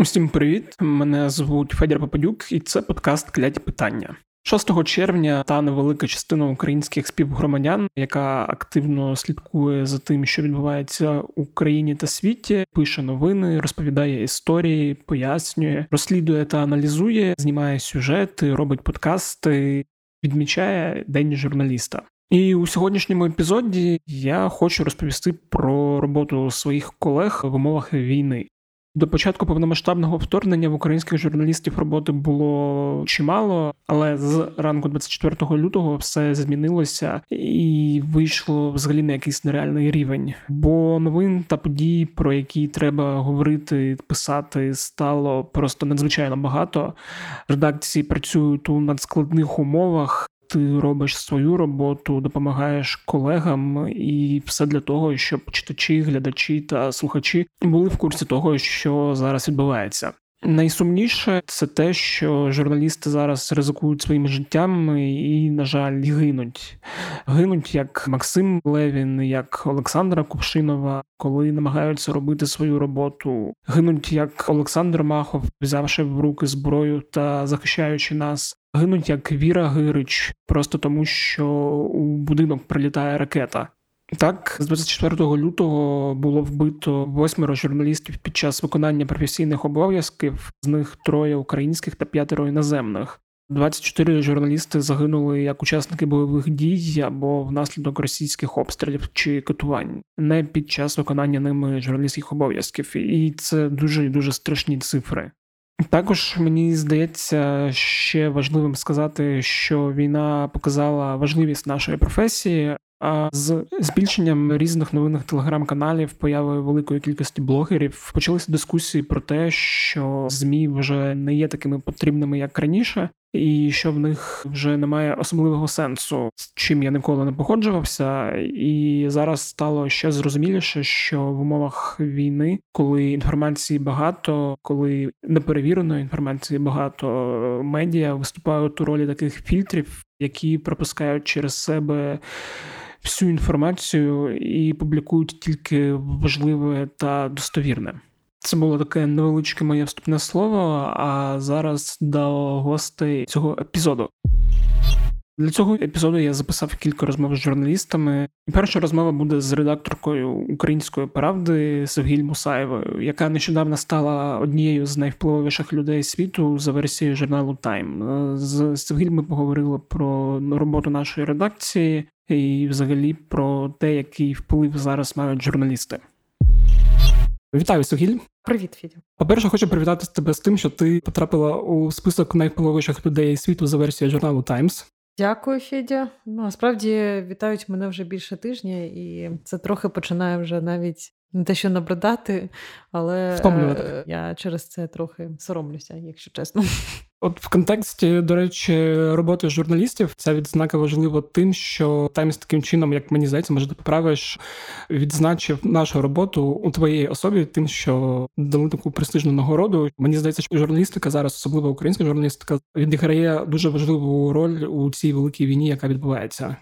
Усім привіт! Мене звуть Федір Попадюк, і це подкаст Кляті питання. 6 червня та невелика частина українських співгромадян, яка активно слідкує за тим, що відбувається в Україні та світі, пише новини, розповідає історії, пояснює, розслідує та аналізує, знімає сюжети, робить подкасти, відмічає день журналіста. І у сьогоднішньому епізоді я хочу розповісти про роботу своїх колег в умовах війни. До початку повномасштабного вторгнення в українських журналістів роботи було чимало, але з ранку 24 лютого все змінилося і вийшло взагалі на якийсь нереальний рівень. Бо новин та подій, про які треба говорити, писати, стало просто надзвичайно багато. Редакції працюють у надскладних умовах ти робиш свою роботу, допомагаєш колегам, і все для того, щоб читачі, глядачі та слухачі були в курсі того, що зараз відбувається. Найсумніше це те, що журналісти зараз ризикують своїм життям і, на жаль, гинуть. Гинуть як Максим Левін, як Олександра Кувшинова, коли намагаються робити свою роботу. Гинуть як Олександр Махов, взявши в руки зброю та захищаючи нас. Гинуть як Віра Гирич, просто тому що у будинок прилітає ракета. Так, з 24 лютого було вбито восьмеро журналістів під час виконання професійних обов'язків, з них троє українських та п'ятеро іноземних. 24 журналісти загинули як учасники бойових дій або внаслідок російських обстрілів чи катувань, не під час виконання ними журналістських обов'язків, і це дуже дуже страшні цифри. Також мені здається ще важливим сказати, що війна показала важливість нашої професії. З збільшенням різних новинних телеграм-каналів, появою великої кількості блогерів, почалися дискусії про те, що змі вже не є такими потрібними як раніше, і що в них вже немає особливого сенсу, з чим я ніколи не походжувався. І зараз стало ще зрозуміліше, що в умовах війни, коли інформації багато, коли неперевіреної інформації багато, медіа виступають у ролі таких фільтрів, які пропускають через себе всю інформацію і публікують тільки важливе та достовірне. Це було таке невеличке моє вступне слово. А зараз до гостей цього епізоду. Для цього епізоду я записав кілька розмов з журналістами. Перша розмова буде з редакторкою української правди Севгіль Мусаєвою, яка нещодавно стала однією з найвпливовіших людей світу за версією журналу Тайм. З Севгіль ми поговорили про роботу нашої редакції і, взагалі, про те, який вплив зараз мають журналісти. Вітаю, Сугіль. Привіт, Фідя. По-перше, хочу привітати тебе з тим, що ти потрапила у список найвпливовіших людей світу за версією журналу Times. Дякую, Федя. Ну, насправді вітають мене вже більше тижня, і це трохи починає вже навіть не те, що набридати, але Втомлювати. я через це трохи соромлюся, якщо чесно. От в контексті, до речі, роботи журналістів ця відзнака важлива тим, що Таймс таким чином, як мені здається, може ти поправиш, відзначив нашу роботу у твоїй особі, тим, що дали таку престижну нагороду. Мені здається, що журналістика зараз, особливо українська журналістика, відіграє дуже важливу роль у цій великій війні, яка відбувається.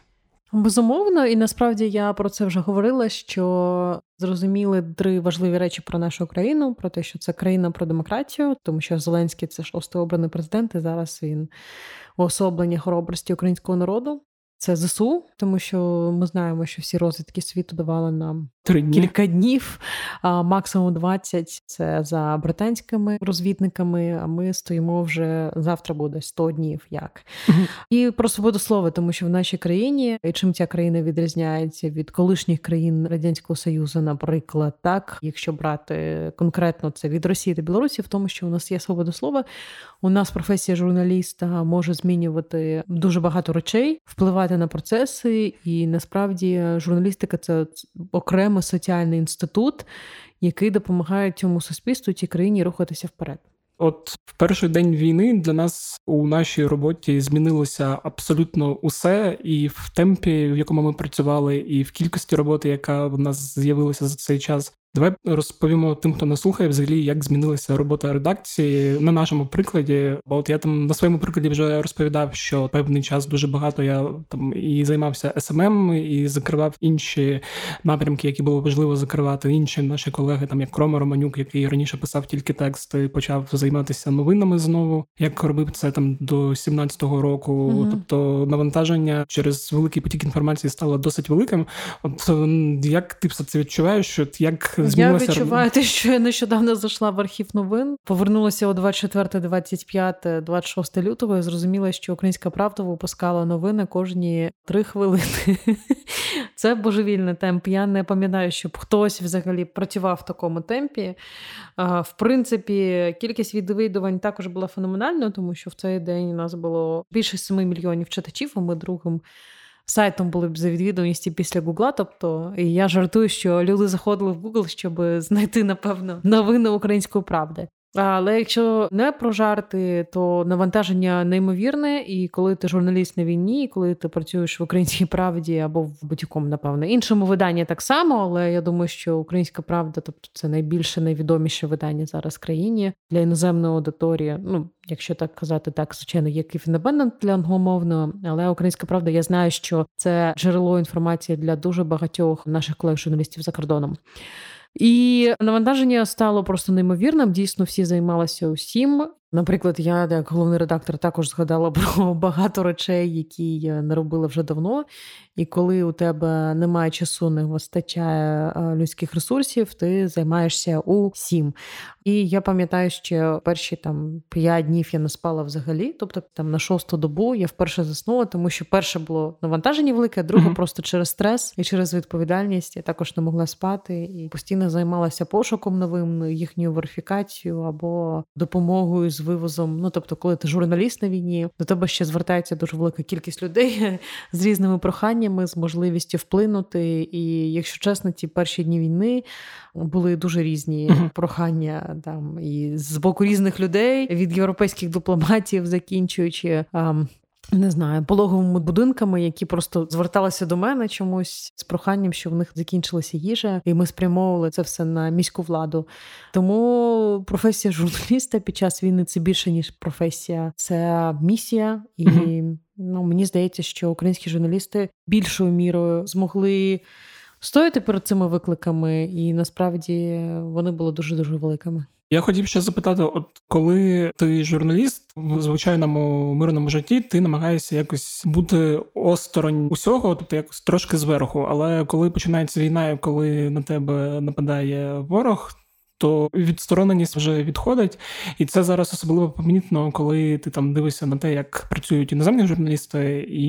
Безумовно, і насправді я про це вже говорила. Що зрозуміли три важливі речі про нашу країну: про те, що це країна про демократію, тому що Зеленський це шостий обраний президент, і зараз він уособлення хоробрості українського народу. Це ЗСУ, тому що ми знаємо, що всі розвідки світу давали нам Три дні. кілька днів, а максимум 20 – Це за британськими розвідниками. А ми стоїмо вже завтра буде 100 днів. Як Угу. і про свободу слова, тому що в нашій країні і чим ця країна відрізняється від колишніх країн радянського союзу, наприклад, так якщо брати конкретно це від Росії та Білорусі, в тому, що у нас є свобода слова, у нас професія журналіста може змінювати дуже багато речей, впливати на процеси, і насправді журналістика це окремий соціальний інститут, який допомагає цьому суспільству цій країні рухатися вперед. От в перший день війни для нас у нашій роботі змінилося абсолютно усе, і в темпі, в якому ми працювали, і в кількості роботи, яка в нас з'явилася за цей час. Давай розповімо тим, хто нас слухає, взагалі, як змінилася робота редакції на нашому прикладі. Бо от я там на своєму прикладі вже розповідав, що певний час дуже багато я там і займався SMM, і закривав інші напрямки, які було важливо закривати. Інші наші колеги, там як Крома Романюк, який раніше писав тільки тексти, почав займатися новинами знову. Як робив це там до 17-го року. Угу. Тобто навантаження через великий потік інформації стало досить великим. От як ти все це відчуваєш? Що як. Я відчуваю те, що я нещодавно зайшла в архів новин. Повернулася о 24, 25, 26 лютого. і Зрозуміла, що українська правда випускала новини кожні три хвилини. Це божевільний темп. Я не пам'ятаю, щоб хтось взагалі працював в такому темпі. В принципі, кількість відвідувань також була феноменальною, тому що в цей день у нас було більше 7 мільйонів читачів. а Ми другим сайтом були б за відвідуваності після Гугла. Тобто я жартую, що люди заходили в Google, щоб знайти, напевно, новини української правди. Але якщо не про жарти, то навантаження неймовірне, і коли ти журналіст на війні, і коли ти працюєш в українській правді або в будь-якому, напевно, іншому виданні так само, але я думаю, що українська правда, тобто це найбільше, найвідоміше видання зараз в країні для іноземної аудиторії. Ну, якщо так казати, так звичайно, є Independent для англомовного, але українська правда, я знаю, що це джерело інформації для дуже багатьох наших колег-журналістів за кордоном. І навантаження стало просто неймовірним. Дійсно, всі займалися усім. Наприклад, я як головний редактор також згадала про багато речей, які я не робила вже давно. І коли у тебе немає часу, не вистачає людських ресурсів, ти займаєшся усім. І я пам'ятаю, що перші там п'ять днів я не спала взагалі. Тобто, там на шосту добу я вперше заснула, тому що перше було навантаження велике, а друге mm-hmm. просто через стрес і через відповідальність я також не могла спати і постійно займалася пошуком новим, їхньою верифікацією або допомогою з вивозом. Ну тобто, коли ти журналіст на війні, до тебе ще звертається дуже велика кількість людей з різними проханнями, з можливістю вплинути. І якщо чесно, ті перші дні війни були дуже різні uh-huh. прохання там і з боку різних людей від європейських дипломатів, закінчуючи. Не знаю, пологовими будинками, які просто зверталися до мене чомусь з проханням, що в них закінчилася їжа, і ми спрямовували це все на міську владу. Тому професія журналіста під час війни це більше ніж професія, це місія, і ну мені здається, що українські журналісти більшою мірою змогли стояти перед цими викликами, і насправді вони були дуже дуже великими. Я хотів ще запитати: от коли ти журналіст в звичайному мирному житті, ти намагаєшся якось бути осторонь усього, тобто якось трошки зверху. Але коли починається війна, і коли на тебе нападає ворог, то відстороненість вже відходить, і це зараз особливо помітно, коли ти там дивишся на те, як працюють іноземні журналісти, і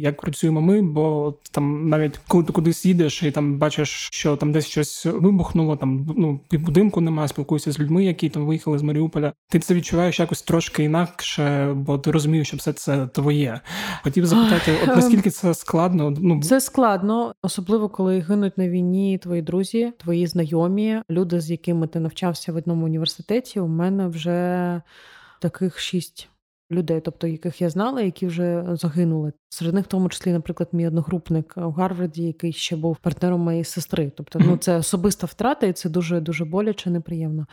як працюємо ми. Бо там навіть коли ти кудись їдеш і там бачиш, що там десь щось вибухнуло, там ну будинку немає, спілкуєшся з людьми, які там виїхали з Маріуполя. Ти це відчуваєш якось трошки інакше, бо ти розумієш, що все це твоє. Хотів запитати, от наскільки це складно? Ну це складно, особливо коли гинуть на війні твої друзі, твої знайомі, люди з якими ти навчався в одному університеті, у мене вже таких шість людей, тобто яких я знала, які вже загинули. Серед них, в тому числі, наприклад, мій одногрупник у Гарварді, який ще був партнером моєї сестри. Тобто, ну це особиста втрата, і це дуже дуже боляче, неприємно.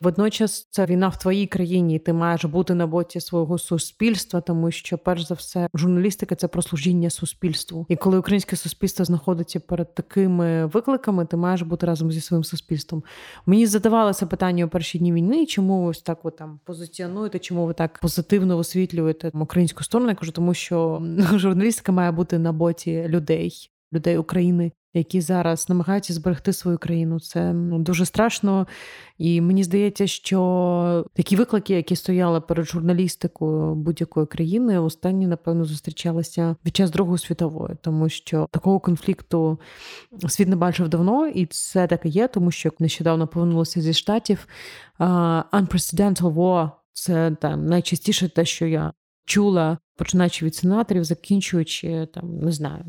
Водночас, це війна в твоїй країні, і ти маєш бути на боці свого суспільства, тому що, перш за все, журналістика це про служіння суспільству. І коли українське суспільство знаходиться перед такими викликами, ти маєш бути разом зі своїм суспільством. Мені задавалося питання у перші дні війни, чому ви ось так ви там позиціонуєте, чому ви так позитивно висвітлюєте українську сторону? Я кажу, тому що журналістика має бути на боці людей, людей України, які зараз намагаються зберегти свою країну. Це дуже страшно. І мені здається, що такі виклики, які стояли перед журналістикою будь-якої країни, останні, напевно, зустрічалися під час Другої світової, тому що такого конфлікту світ не бачив давно, і це так і є, тому що нещодавно повернулося зі штатів uh, unprecedented war – це там найчастіше те, що я чула, починаючи від сенаторів, закінчуючи там, не знаю,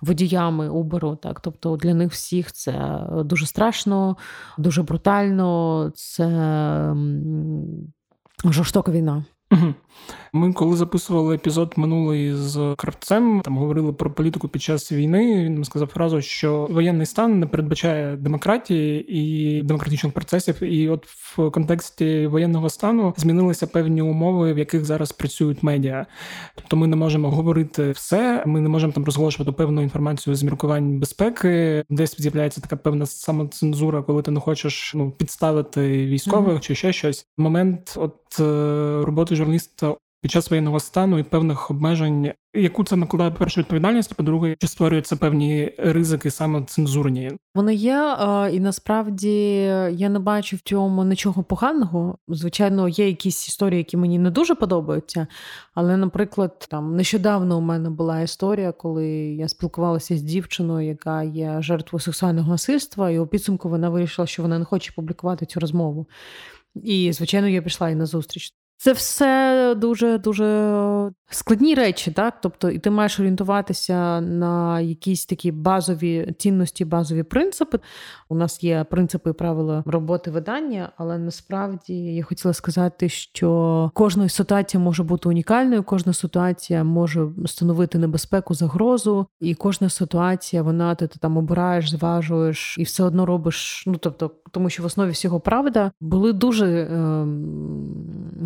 водіями Uber, Так, тобто для них всіх це дуже страшно, дуже брутально, це жорстока війна. Угу. Ми коли записували епізод минулий з Кравцем, там говорили про політику під час війни. Він сказав фразу, що воєнний стан не передбачає демократії і демократичних процесів. І от в контексті воєнного стану змінилися певні умови, в яких зараз працюють медіа. Тобто ми не можемо говорити все, ми не можемо там розголошувати певну інформацію з міркувань безпеки, десь з'являється така певна самоцензура, коли ти не хочеш ну підставити військових mm-hmm. чи ще щось. Момент от е, роботи журналіста під час воєнного стану і певних обмежень, яку це накладає першу відповідальність, по-друге, чи створюються певні ризики саме цензурні? Вони є, і насправді я не бачу в цьому нічого поганого. Звичайно, є якісь історії, які мені не дуже подобаються. Але, наприклад, там нещодавно у мене була історія, коли я спілкувалася з дівчиною, яка є жертвою сексуального насильства, і у підсумку вона вирішила, що вона не хоче публікувати цю розмову. І, звичайно, я пішла і на зустріч. Це все дуже дуже складні речі, так? Тобто, і ти маєш орієнтуватися на якісь такі базові цінності, базові принципи. У нас є принципи і правила роботи видання, але насправді я хотіла сказати, що кожна ситуація може бути унікальною, кожна ситуація може становити небезпеку, загрозу, і кожна ситуація, вона ти, ти там обираєш, зважуєш і все одно робиш. Ну тобто, тому що в основі всього правда були дуже е,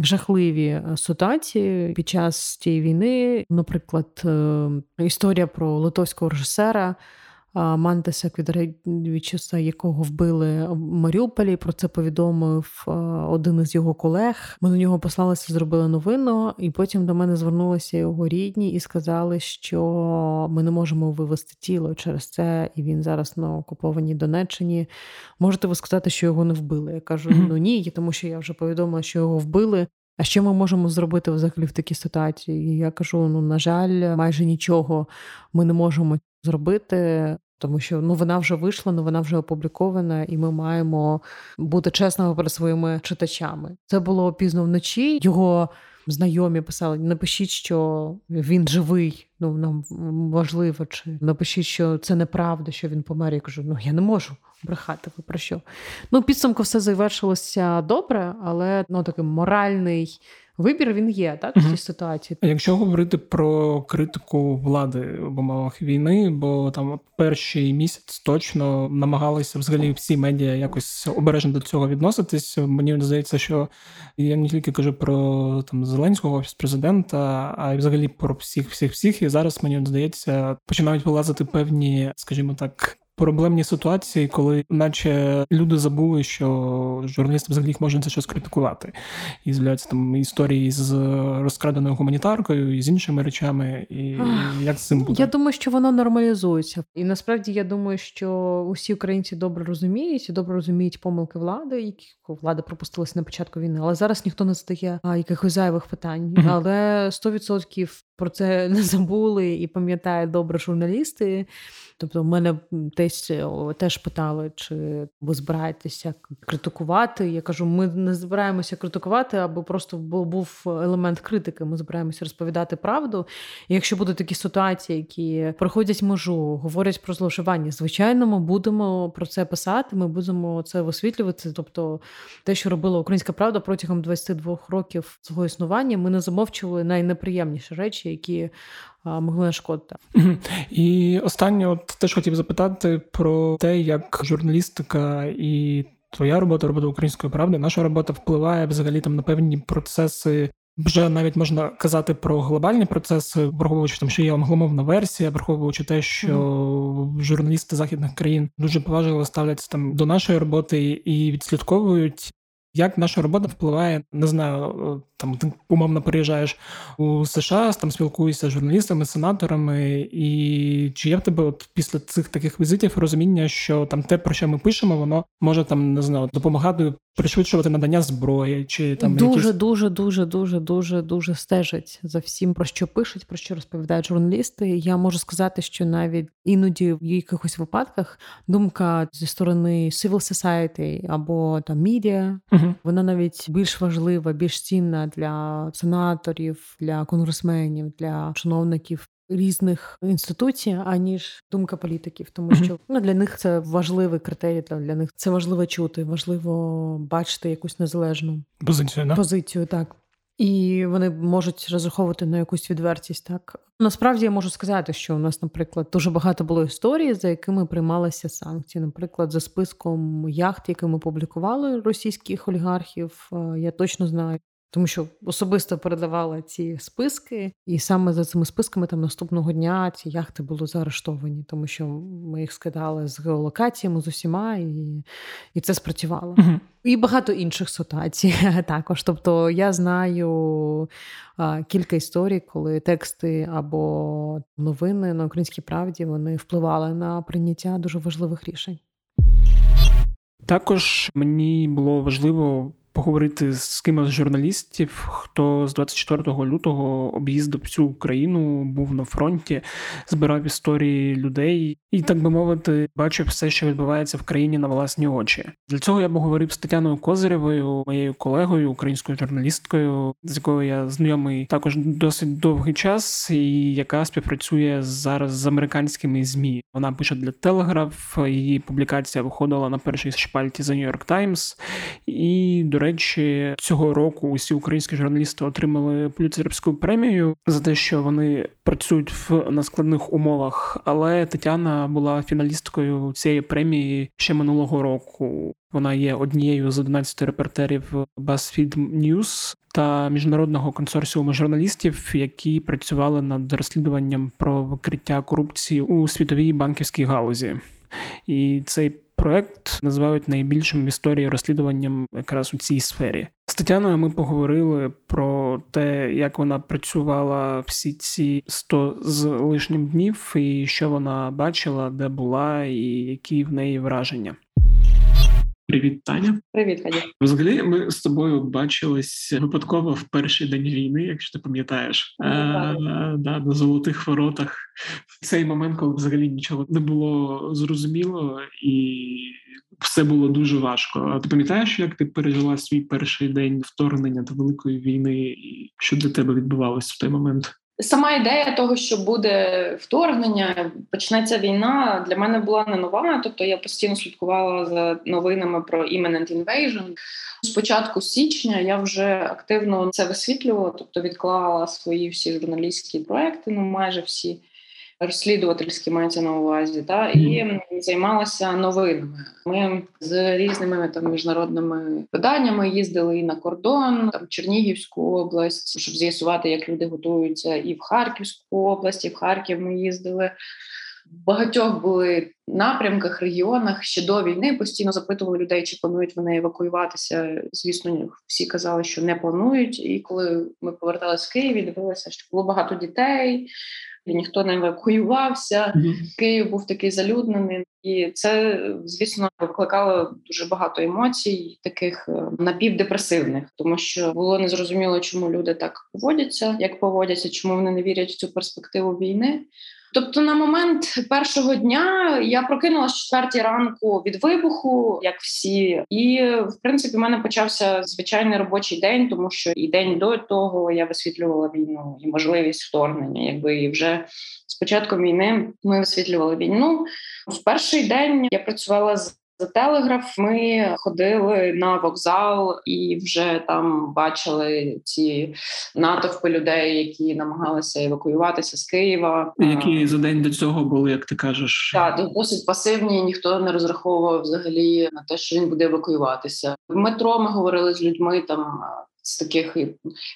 жахливі ситуації під час цієї війни. Наприклад, е, історія про литовського режисера. Мантеса Квідравічуса, якого вбили в Маріуполі. Про це повідомив один із його колег. Ми на нього послалися, зробили новину, і потім до мене звернулися його рідні і сказали, що ми не можемо вивезти тіло через це, і він зараз на окупованій Донеччині. Можете ви сказати, що його не вбили? Я кажу: ну ні, тому що я вже повідомила, що його вбили. А що ми можемо зробити взагалі в такій ситуації? Я кажу: ну на жаль, майже нічого ми не можемо зробити. Тому що ну вона вже вийшла, ну вона вже опублікована, і ми маємо бути чесними перед своїми читачами. Це було пізно вночі. Його знайомі писали: напишіть, що він живий. Ну нам важливо, чи напишіть, що це неправда, що він помер. Я кажу, ну я не можу брехати. Ви про що? Ну підсумку все завершилося добре, але ну такий моральний. Вибір він є, так, в цій ситуації. Якщо говорити про критику влади в умовах війни, бо там перший місяць точно намагалися взагалі всі медіа якось обережно до цього відноситись. Мені здається, що я не тільки кажу про там Зеленського офіс президента, а й взагалі про всіх, всіх, всіх. І зараз мені здається, починають вилазити певні, скажімо так проблемні ситуації, коли, наче люди забули, що журналісти взагалі їх можуть за щось критикувати. І з'являються там історії з розкраденою гуманітаркою і з іншими речами. І як з цим буде? Я думаю, що воно нормалізується. І насправді я думаю, що усі українці добре розуміють і добре розуміють помилки влади, які влада пропустилася на початку війни. Але зараз ніхто не задає якихось зайвих питань. Але 100% про це не забули і пам'ятають добре журналісти. Тобто, в мене десь е, теж питали, чи ви збираєтеся критикувати. Я кажу, ми не збираємося критикувати, аби просто був елемент критики. Ми збираємося розповідати правду. І Якщо будуть такі ситуації, які проходять межу, говорять про зловживання, звичайно, ми будемо про це писати. Ми будемо це висвітлювати. Тобто, те, що робила Українська Правда протягом 22 років свого існування, ми не замовчували найнеприємніші речі, які могли нашкодити. І останнє, от теж хотів запитати про те, як журналістика і твоя робота, робота української правди, наша робота впливає взагалі там на певні процеси. Вже навіть можна казати про глобальні процеси, враховуючи там, що є англомовна версія, враховуючи те, що mm-hmm. журналісти західних країн дуже поважливо ставляться там до нашої роботи і відслідковують як наша робота впливає, не знаю, там ти умовно переїжджаєш у США, там спілкуєшся з журналістами, сенаторами, і чи є в тебе от після цих таких візитів розуміння, що там те, про що ми пишемо, воно може там не знаю, допомагати пришвидшувати надання зброї, чи там дуже, якісь... дуже, дуже, дуже, дуже, дуже стежать за всім, про що пишуть, про що розповідають журналісти. Я можу сказати, що навіть іноді в якихось випадках думка зі сторони civil society або там медіа, угу. вона навіть більш важлива, більш цінна для сенаторів, для конгресменів, для чиновників. Різних інституцій, аніж думка політиків, тому що ну, для них це важливий критерій. Для них це важливо чути, важливо бачити якусь незалежну позицію. Да? Позицію, так. і вони можуть розраховувати на якусь відвертість. Так насправді я можу сказати, що у нас, наприклад, дуже багато було історій, за якими приймалися санкції. Наприклад, за списком яхт, які ми публікували російських олігархів, е, я точно знаю. Тому що особисто передавала ці списки, і саме за цими списками там наступного дня ці яхти були заарештовані, тому що ми їх скидали з геолокаціями з усіма, і і це спрацювало. uh І багато інших ситуацій також. Тобто я знаю а, кілька історій, коли тексти або новини на українській правді вони впливали на прийняття дуже важливих рішень. Також мені було важливо поговорити з кимось з журналістів, хто з 24 лютого об'їздив всю Україну, був на фронті, збирав історії людей і, так би мовити, бачив все, що відбувається в країні на власні очі. Для цього я поговорив з Тетяною Козирєвою, моєю колегою, українською журналісткою, з якою я знайомий також досить довгий час, і яка співпрацює зараз з американськими змі. Вона пише для Телеграф, її публікація виходила на першій шпальті за Нью-Йорк Таймс. І, до речі, цього року усі українські журналісти отримали поліцерівську премію за те, що вони працюють в на складних умовах. Але Тетяна була фіналісткою цієї премії ще минулого року. Вона є однією з 11 репортерів BuzzFeed News та міжнародного консорціуму журналістів, які працювали над розслідуванням про викриття корупції у світовій банківській галузі. І цей проект називають найбільшим в історії розслідуванням якраз у цій сфері. З Тетяною ми поговорили про те, як вона працювала всі ці 100 з лишнім днів, і що вона бачила, де була, і які в неї враження. Привіт, Таня. Привіт, Хаді. Взагалі, ми з тобою бачились випадково в перший день війни, якщо ти пам'ятаєш, ну, а, да, на золотих воротах. В цей момент, коли взагалі нічого не було зрозуміло, і все було дуже важко. А ти пам'ятаєш, як ти пережила свій перший день вторгнення до великої війни, і що для тебе відбувалось в той момент? Сама ідея того, що буде вторгнення, почнеться війна, для мене була не нова. Тобто я постійно слідкувала за новинами про imminent invasion. З початку січня я вже активно це висвітлювала, тобто відклала свої всі журналістські проекти, ну майже всі розслідувательські мається на увазі, та і займалася новинами. Ми з різними там міжнародними виданнями їздили і на кордон, там Чернігівську область, щоб з'ясувати, як люди готуються, і в Харківську область, і в Харків ми їздили. В багатьох були напрямках, регіонах ще до війни постійно запитували людей, чи планують вони евакуюватися. Звісно, всі казали, що не планують. І коли ми поверталися з Києві, дивилися, що було багато дітей, ніхто не евакуювався. Mm-hmm. Київ був такий залюднений, і це, звісно, викликало дуже багато емоцій, таких е, напівдепресивних, тому що було незрозуміло, чому люди так поводяться, як поводяться, чому вони не вірять в цю перспективу війни. Тобто, на момент першого дня я прокинулася четвертій ранку від вибуху, як всі, і в принципі в мене почався звичайний робочий день, тому що і день до того я висвітлювала війну і можливість вторгнення, якби і вже з початком війни ми висвітлювали війну. В перший день я працювала з за телеграф ми ходили на вокзал і вже там бачили ці натовпи людей, які намагалися евакуюватися з Києва. Які за день до цього були, як ти кажеш, Так, досить пасивні. Ніхто не розраховував взагалі на те, що він буде евакуюватися. В метро ми говорили з людьми там. З таких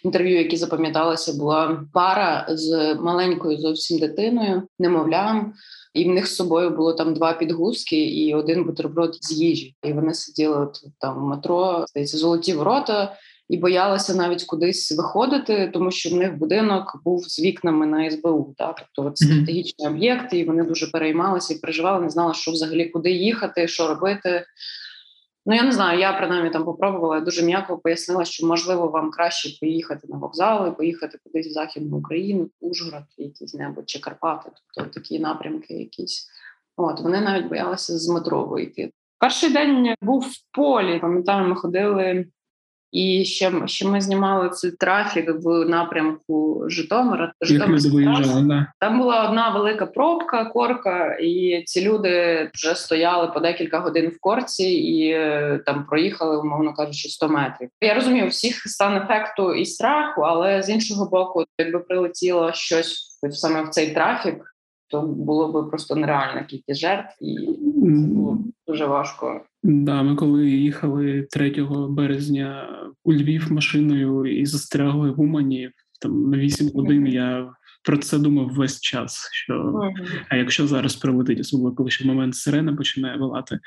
інтерв'ю, які запам'яталися, була пара з маленькою зовсім дитиною, немовлям і в них з собою було там два підгузки і один бутерброд з їжі. І вони сиділи от там в метро, здається, золоті ворота. І боялися навіть кудись виходити, тому що в них будинок був з вікнами на СБУ. Так? Тобто це стратегічний об'єкт, і вони дуже переймалися і переживали, не знали, що взагалі куди їхати, що робити. Ну я не знаю, я принаймні там попробувала я дуже м'яко пояснила, що можливо вам краще поїхати на вокзали, поїхати кудись в західну Україну, Ужгород, якісь небудь чи Карпати, тобто такі напрямки, якісь от вони навіть боялися з метро вийти. Перший день був в полі. Пам'ятаю, ми ходили І ще ще ми знімали цей трафік в напрямку Житомира. Як люди виїжджали, да. Там була одна велика пробка, корка, і ці люди вже стояли по декілька годин в корці і е, там проїхали, умовно кажучи, 100 метрів. Я розумію, всіх стан ефекту і страху, але з іншого боку, якби прилетіло щось саме в цей трафік, то було б просто нереальна кількість жертв, і це було дуже важко. Да, ми коли їхали 3 березня у Львів машиною і застрягли в Умані там на 8 годин. Я про це думав весь час. Що а якщо зараз прилетить, особливо коли ще момент сирена починає волати.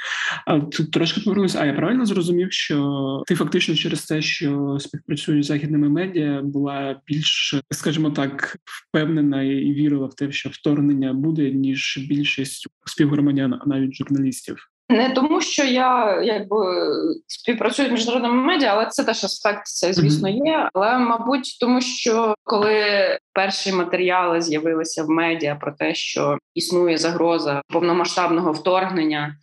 А тут трошки повернуся. А я правильно зрозумів, що ти фактично через те, що співпрацюєш з західними медіа, була більш, скажімо так, впевнена і вірила в те, що вторгнення буде ніж більшість співгромадян, а навіть журналістів. Не тому, що я якби співпрацюю з міжнародними медіа, але це теж аспект, це звісно є. Але мабуть, тому що коли перші матеріали з'явилися в медіа про те, що існує загроза повномасштабного вторгнення,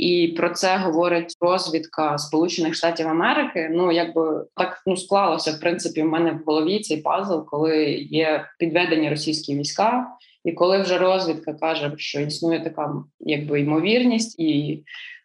і про це говорить розвідка Сполучених Штатів Америки. Ну якби так ну склалося в принципі в мене в голові цей пазл, коли є підведені російські війська. І коли вже розвідка каже, що існує така якби ймовірність і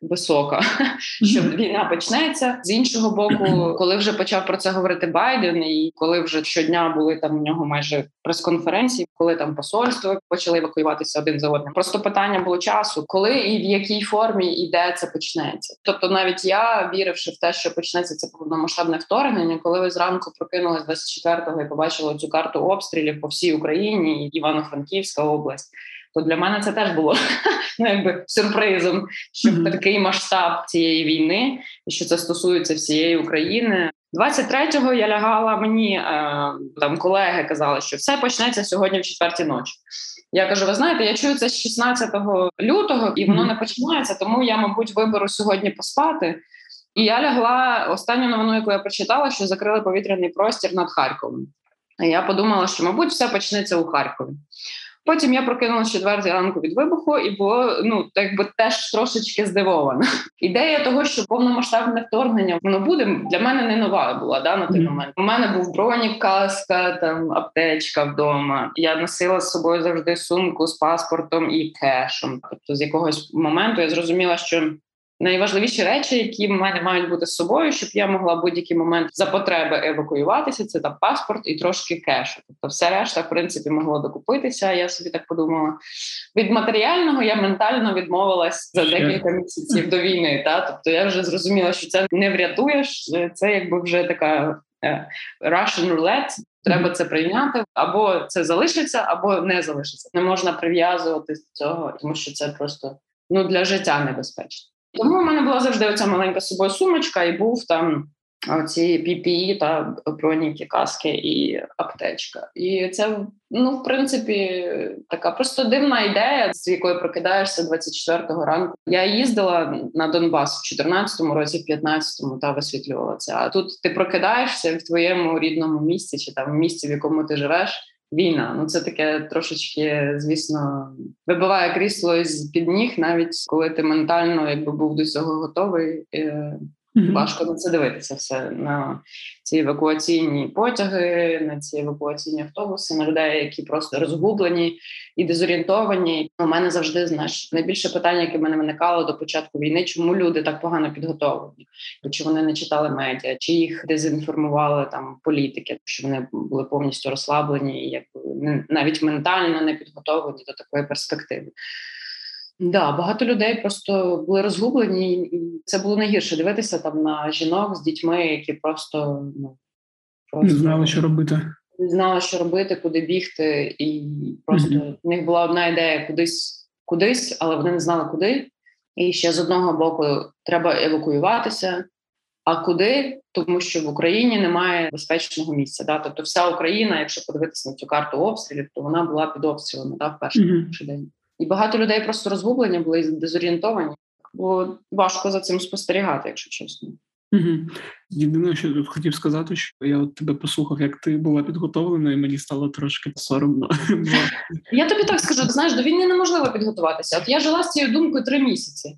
висока, що війна почнеться з іншого боку, коли вже почав про це говорити Байден, і коли вже щодня були там у нього майже прес-конференції, коли там посольство почали евакуюватися один за одним. Просто питання було часу, коли і в якій формі і де це почнеться. Тобто, навіть я віривши в те, що почнеться це повномасштабне вторгнення, коли ви зранку прокинулись 24-го і побачили цю карту обстрілів по всій Україні, Івано-Франківська область то для мене це теж було ну, якби сюрпризом, що mm-hmm. такий масштаб цієї війни, і що це стосується всієї України. 23-го я лягала. Мені е, там колеги казали, що все почнеться сьогодні в четвертій ночі. Я кажу: ви знаєте, я чую це з 16 лютого, і воно mm-hmm. не починається, тому я, мабуть, виберу сьогодні поспати. І я лягла останню новину, яку я прочитала, що закрили повітряний простір над Харковом. І Я подумала, що, мабуть, все почнеться у Харкові. Потім я прокинулася четвертій ранку від вибуху, і було ну так би теж трошечки здивована. Ідея того, що повномасштабне вторгнення воно буде для мене не нова була да на той момент. У мене був бронік, каска, там аптечка вдома. Я носила з собою завжди сумку з паспортом і кешем. Тобто, з якогось моменту я зрозуміла, що Найважливіші речі, які в мене мають бути з собою, щоб я могла в будь-який момент за потреби евакуюватися. Це там паспорт і трошки кешу. Тобто, все решта, в принципі, могло докупитися. Я собі так подумала. Від матеріального я ментально відмовилась за декілька місяців до війни. Та тобто я вже зрозуміла, що це не врятуєш. Це якби вже така е, Russian roulette. Треба це прийняти, або це залишиться, або не залишиться. Не можна прив'язувати до цього, тому що це просто ну для життя небезпечно. Тому в мене була завжди оця маленька собою сумочка, і був там ці PPE та броніки, каски і аптечка. І це, ну, в принципі, така просто дивна ідея, з якою прокидаєшся 24-го ранку. Я їздила на Донбас в 14-му році, в 15-му та висвітлювала це. А тут ти прокидаєшся в твоєму рідному місці, чи там в місці, в якому ти живеш війна. Ну це таке трошечки, звісно, вибиває крісло з під ніг, навіть коли ти ментально якби був до цього готовий. Mm-hmm. Важко на це дивитися все на ці евакуаційні потяги, на ці евакуаційні автобуси, на людей, які просто розгублені і дезорієнтовані. У мене завжди знаєш найбільше питання, яке в мене виникало до початку війни, чому люди так погано підготовлені, чи вони не читали медіа, чи їх дезінформували там політики, що вони були повністю розслаблені, і якби навіть ментально не підготовлені до такої перспективи. Да, багато людей просто були розгублені, і це було найгірше дивитися там на жінок з дітьми, які просто ну просто не знали, що робити. Не знали, що робити, куди бігти, і просто mm-hmm. в них була одна ідея кудись, кудись, але вони не знали куди. І ще з одного боку треба евакуюватися. А куди? Тому що в Україні немає безпечного місця. Да? Тобто, вся Україна, якщо подивитися на цю карту обстрілів, то вона була під обстрілами да, в перший mm-hmm. день. І багато людей просто розгублені були дезорієнтовані, бо важко за цим спостерігати, якщо чесно. Угу. Єдине, що хотів сказати, що я от тебе послухав, як ти була підготовлена, і мені стало трошки соромно. Я тобі так скажу: знаєш, до війни неможливо підготуватися. От я жила з цією думкою три місяці.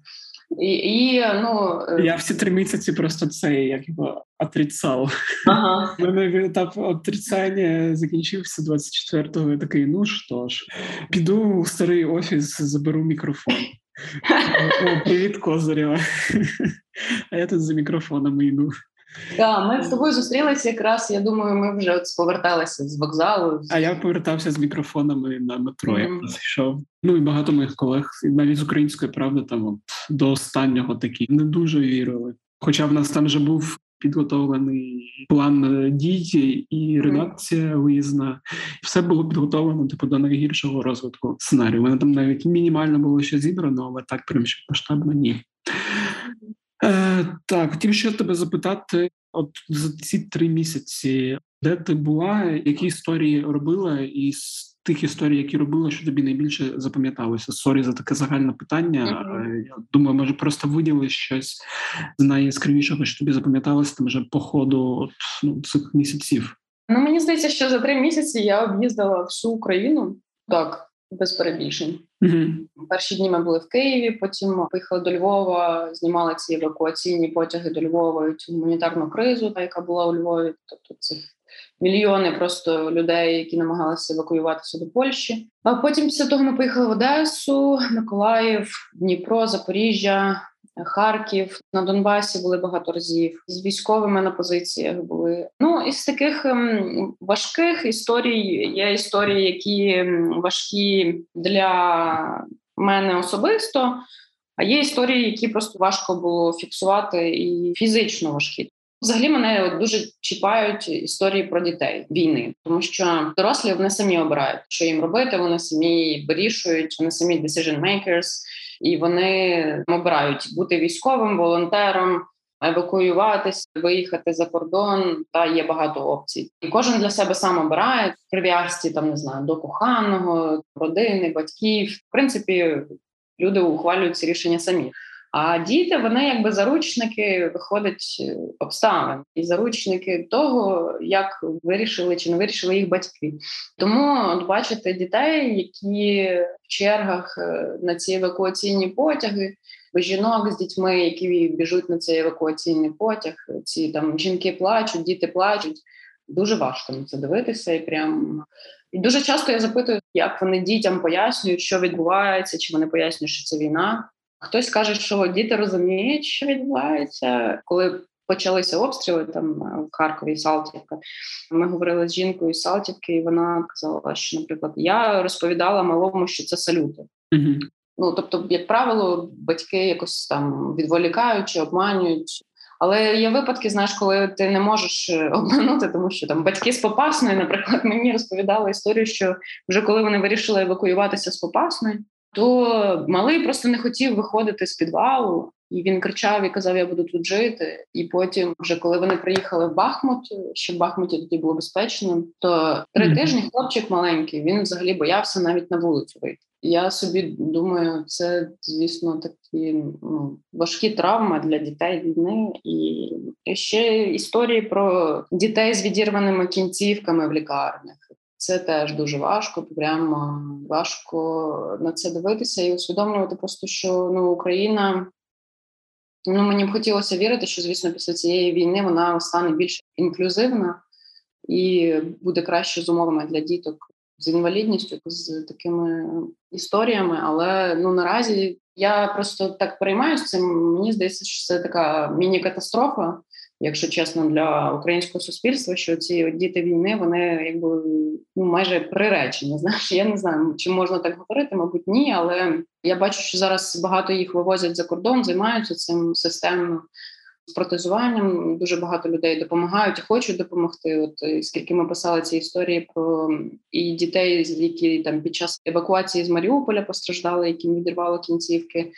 І, і ну е, я всі три місяці просто це як його отрицав. Ага. У мене етап отрицання закінчився 24-го. Я такий, ну що ж, піду у старий офіс, заберу мікрофон. О, Привіт, Козарєва. А я тут за мікрофонами йду. Так, ми з тобою зустрілися якраз. Я думаю, ми вже от поверталися з вокзалу. А я повертався з мікрофонами на метро. Mm-hmm. Якраз йшов. Ну і багато моїх колег, навіть з української правди, там от до останнього такі не дуже вірили. Хоча в нас там вже був підготовлений план дій і редакція виїзна. Все було підготовлено типу до найгіршого розвитку сценарію. Мене там навіть мінімально було ще зібрано, але так прям що масштабно ні. Е, Так, хотів ще тебе запитати: от за ці три місяці, де ти була, які історії робила, і з тих історій, які робила, що тобі найбільше запам'яталося? Sorry за таке загальне питання. Mm-hmm. Я думаю, може просто виділи щось з найяскравішого, що тобі запам'яталося там вже по ходу от, ну, цих місяців. Ну мені здається, що за три місяці я об'їздила всю Україну так без перебільшень. Mm-hmm. Перші дні ми були в Києві, потім поїхали до Львова, знімали ці евакуаційні потяги до Львова, цю гуманітарну кризу, яка була у Львові. Тобто цих мільйони просто людей, які намагалися евакуюватися до Польщі. А потім після того ми поїхали в Одесу, Миколаїв, Дніпро, Запоріжжя. Харків на Донбасі були багато разів з військовими на позиціях були. Ну із таких ем, важких історій є історії, які важкі для мене особисто. А є історії, які просто важко було фіксувати, і фізично важкі. Взагалі мене дуже чіпають історії про дітей війни, тому що дорослі вони самі обирають, що їм робити. Вони самі вирішують, вони самі decision makers, і вони обирають бути військовим, волонтером, евакуюватися, виїхати за кордон. Та є багато опцій, і кожен для себе сам обирає прив'язці там не знаю до коханого, родини, батьків. В принципі, люди ухвалюють ці рішення самі. А діти вони якби заручники виходять е, обставин і заручники того, як вирішили чи не вирішили їх батьки. Тому от бачите дітей, які в чергах е, на ці евакуаційні потяги. Жінок з дітьми, які біжуть на цей евакуаційний потяг, ці там жінки плачуть, діти плачуть. Дуже важко на це дивитися, і прям і дуже часто я запитую, як вони дітям пояснюють, що відбувається, чи вони пояснюють, що це війна. Хтось каже, що діти розуміють, що відбувається, коли почалися обстріли там в Харкові і Салтівка. Ми говорили з жінкою з Салтівки, і вона казала, що, наприклад, я розповідала малому, що це салюти. mm Ну тобто, як правило, батьки якось там відволікають чи обманюють. Але є випадки, знаєш, коли ти не можеш е, обманути, тому що там батьки з Попасної, наприклад, мені розповідали історію, що вже коли вони вирішили евакуюватися з Попасної, то малий просто не хотів виходити з підвалу, і він кричав і казав: Я буду тут жити. І потім, вже коли вони приїхали в Бахмут, що в Бахмуті тоді було безпечно, то три тижні хлопчик маленький, він взагалі боявся навіть на вулицю вийти. Я собі думаю, це звісно такі ну, важкі травми для дітей війни, і ще історії про дітей з відірваними кінцівками в лікарнях. Це теж дуже важко, прямо важко на це дивитися і усвідомлювати просто, що ну Україна. Ну, мені б хотілося вірити, що звісно після цієї війни вона стане більш інклюзивна і буде краще з умовами для діток з інвалідністю, з такими історіями. Але ну наразі я просто так переймаюся цим. Мені здається, що це така міні-катастрофа, якщо чесно, для українського суспільства, що ці діти війни вони якби ну майже приречені. Знаєш, я не знаю, чи можна так говорити, мабуть, ні. Але я бачу, що зараз багато їх вивозять за кордон, займаються цим системно. З протезуванням дуже багато людей допомагають і хочуть допомогти. От скільки ми писали ці історії про і дітей, які там під час евакуації з Маріуполя постраждали, яким відірвало кінцівки,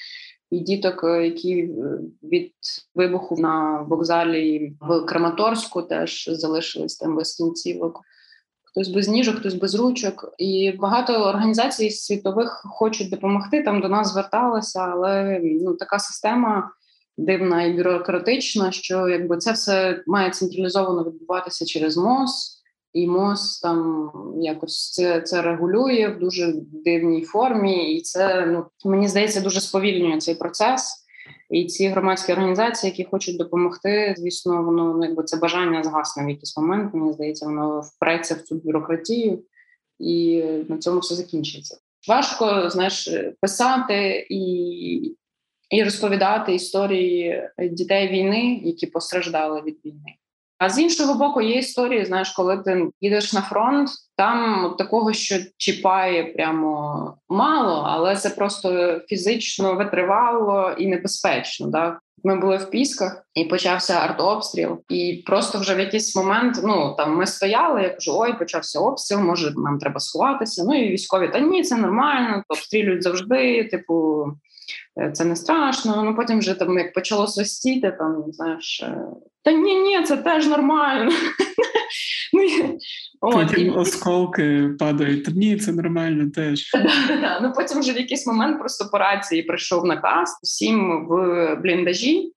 і діток, е, які е, від вибуху на вокзалі в Краматорську теж залишились там без кінцівок. Хтось без ніжок, хтось без ручок, і багато організацій світових хочуть допомогти. Там до нас зверталися, але ну така система дивна і бюрократична, що якби це все має централізовано відбуватися через МОЗ і МОЗ там якось це це регулює в дуже дивній формі, і це ну мені здається дуже сповільнює цей процес. І ці громадські організації, які хочуть допомогти, звісно, воно ну, якби це бажання згасне в якийсь момент. Мені здається, воно впреться в цю бюрократію, і на цьому все закінчиться. Важко знаєш, писати і і розповідати історії дітей війни, які постраждали від війни. А з іншого боку, є історії, знаєш, коли ти їдеш на фронт, там такого, що чіпає прямо мало, але це просто фізично витривало і небезпечно. Да? Ми були в Пісках і почався артобстріл. І просто вже в якийсь момент ну там ми стояли. Я кажу, ой, почався обстріл, може нам треба сховатися. Ну і військові та ні, це нормально, обстрілюють завжди. Типу, це не страшно. Ну потім вже там як почало свистіти, там знаєш, е, та ні, ні, це теж нормально. Ну, потім осколки падають. Та ні, це нормально теж. Ну потім вже в якийсь момент просто по рації прийшов наказ всім в бліндажі.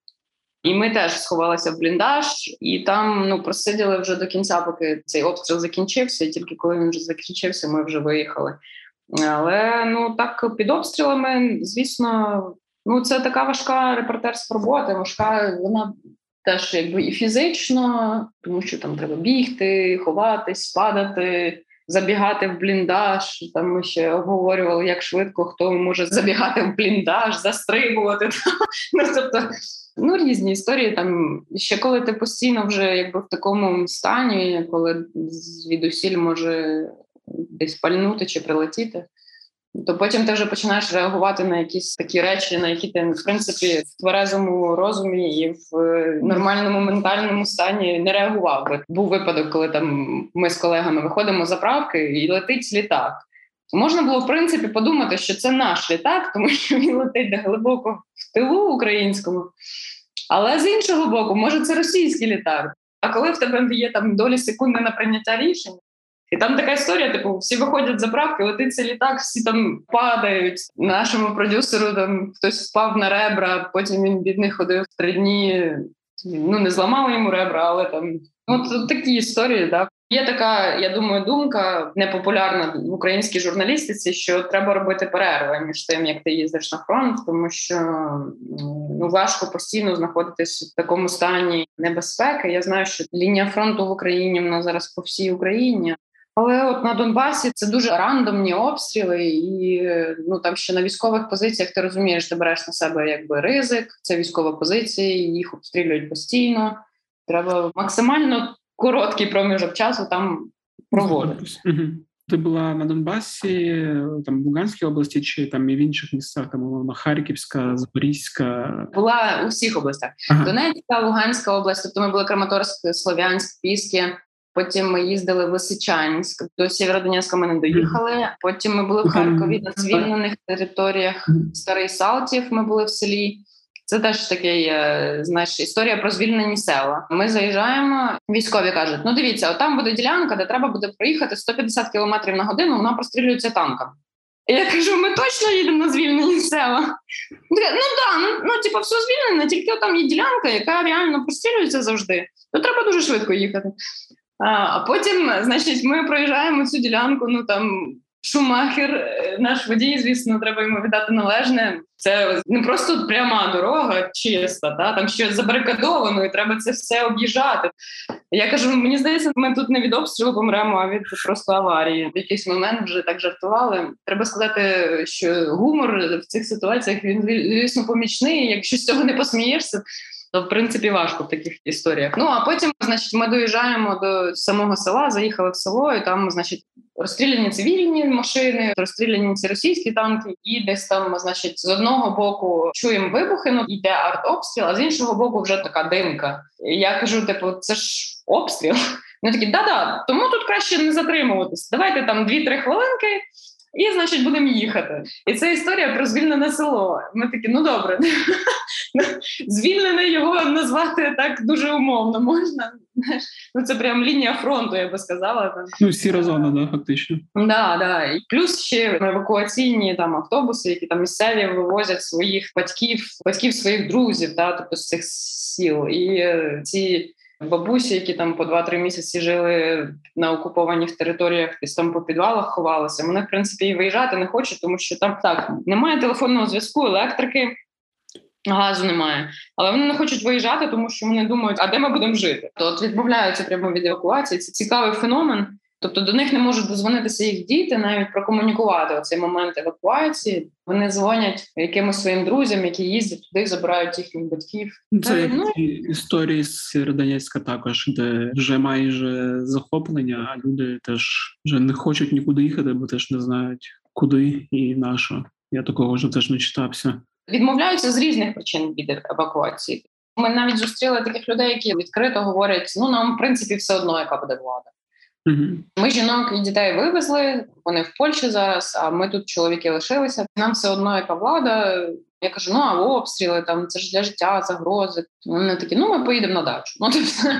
І ми теж сховалися в бліндаж, і там ну просиділи вже до кінця, поки цей обстріл закінчився. І тільки коли він вже закінчився, ми вже виїхали. Але ну так під обстрілами, звісно, ну це така важка репортерська робота. Важка вона теж якби і фізично, тому що там треба бігти, ховатись, падати. Забігати в бліндаж, там ми ще обговорювали, як швидко хто може забігати в бліндаж, застрибувати. Ну тобто, ну різні історії. Там ще коли ти постійно вже якби в такому стані, коли звідусіль може десь пальнути чи прилетіти, то потім ти вже починаєш реагувати на якісь такі речі, на які ти в принципі в тверезому розумі і в нормальному ментальному стані не реагував. би. Був випадок, коли там ми з колегами виходимо з заправки і летить літак. Можна було в принципі подумати, що це наш літак, тому що він летить глибоко в тилу українському. Але з іншого боку, може це російський літак. А коли в тебе є там долі секунди на прийняття рішень, і там така історія: типу, всі виходять з заправки, летиться літак, всі там падають. Нашому продюсеру там хтось впав на ребра, потім він бідний ходив три дні. Ну не зламали йому ребра, але там от такі історії. Да. Є така, я думаю, думка непопулярна в українській журналістиці, що треба робити перерви між тим, як ти їздиш на фронт, тому що ну важко постійно знаходитись в такому стані небезпеки. Я знаю, що лінія фронту в Україні вона зараз по всій Україні. Але от на Донбасі це дуже рандомні обстріли, і ну там ще на військових позиціях ти розумієш, ти береш на себе якби ризик. Це військова позиція, їх обстрілюють постійно. Треба максимально короткий проміжок часу там проводити. Ти була на Донбасі, там в Луганській області, чи там і в інших містах, там умовно Харківська, Запорізька була у всіх областях. Ага. Донецька, Луганська область, тобто ми були Краматорськ, Слов'янськ, Піски. Потім ми їздили в Лисичанськ, до Сєвєродонецька ми не доїхали. Потім ми були в Харкові на звільнених територіях Старий Салтів. Ми були в селі. Це теж такий, знаєш, історія про звільнені села. Ми заїжджаємо. Військові кажуть: ну дивіться, от там буде ділянка, де треба буде проїхати 150 км на годину. Вона прострілюється танком. І я кажу: ми точно їдемо на звільнені села. Ну да, ну ну типу, все звільнено, тільки там є ділянка, яка реально прострілюється завжди. То треба дуже швидко їхати. А потім, значить, ми проїжджаємо цю ділянку. Ну там Шумахер, е, наш водій, звісно, треба йому віддати належне. Це не просто пряма дорога, чиста, та там щось забарикадовано, і треба це все об'їжджати. Я кажу: мені здається, ми тут не від обстрілу помремо, а від просто аварії. В якийсь момент вже так жартували. Треба сказати, що гумор в цих ситуаціях він звісно помічний. Якщо з цього не посмієшся, то в принципі важко в таких історіях. Ну а потім, значить, ми доїжджаємо до самого села, заїхали в село, і там, значить, розстріляні цивільні машини, розстріляні ці російські танки, і десь там, значить, з одного боку чуємо вибухи, ну йде артобстріл, а з іншого боку, вже така димка. І Я кажу: типу, це ж обстріл. Вони такі, да-да, тому тут краще не затримуватись. Давайте там 2-3 хвилинки. І, значить, будемо їхати. І це історія про звільнене село. Ми такі, ну добре, звільнене його назвати так дуже умовно можна. Ну це прям лінія фронту, я би сказала. Ну, сіра зона, да, фактично. Да, да. І плюс ще евакуаційні там автобуси, які там місцеві вивозять своїх батьків, батьків своїх друзів, да, тобто з цих сіл. І е, ці бабусі, які там по 2-3 місяці жили на окупованих територіях, десь там по підвалах ховалися. Вони в принципі і виїжджати не хочуть, тому що там так немає телефонного зв'язку, електрики. газу немає. Але вони не хочуть виїжджати, тому що вони думають, а де ми будемо жити? То от відмовляються прямо від евакуації. Це цікавий феномен. Тобто до них не можуть дозвонитися їх діти, навіть прокомунікувати оцей момент евакуації. Вони дзвонять якимось своїм друзям, які їздять туди, забирають їхніх батьків. Це як ну, історії з Сєвєродонецька також, де вже майже захоплення, а люди теж вже не хочуть нікуди їхати, бо теж не знають куди і на що. Я такого вже теж не читався. Відмовляються з різних причин від евакуації. Ми навіть зустріли таких людей, які відкрито говорять: ну нам в принципі все одно, яка буде влада. Угу. Ми жінок і дітей вивезли. Вони в Польщі зараз. А ми тут чоловіки лишилися. Нам все одно, яка влада. Я кажу: ну а обстріли там це ж для життя, загрози. Вони такі, ну ми поїдемо на дачу. Ну тобто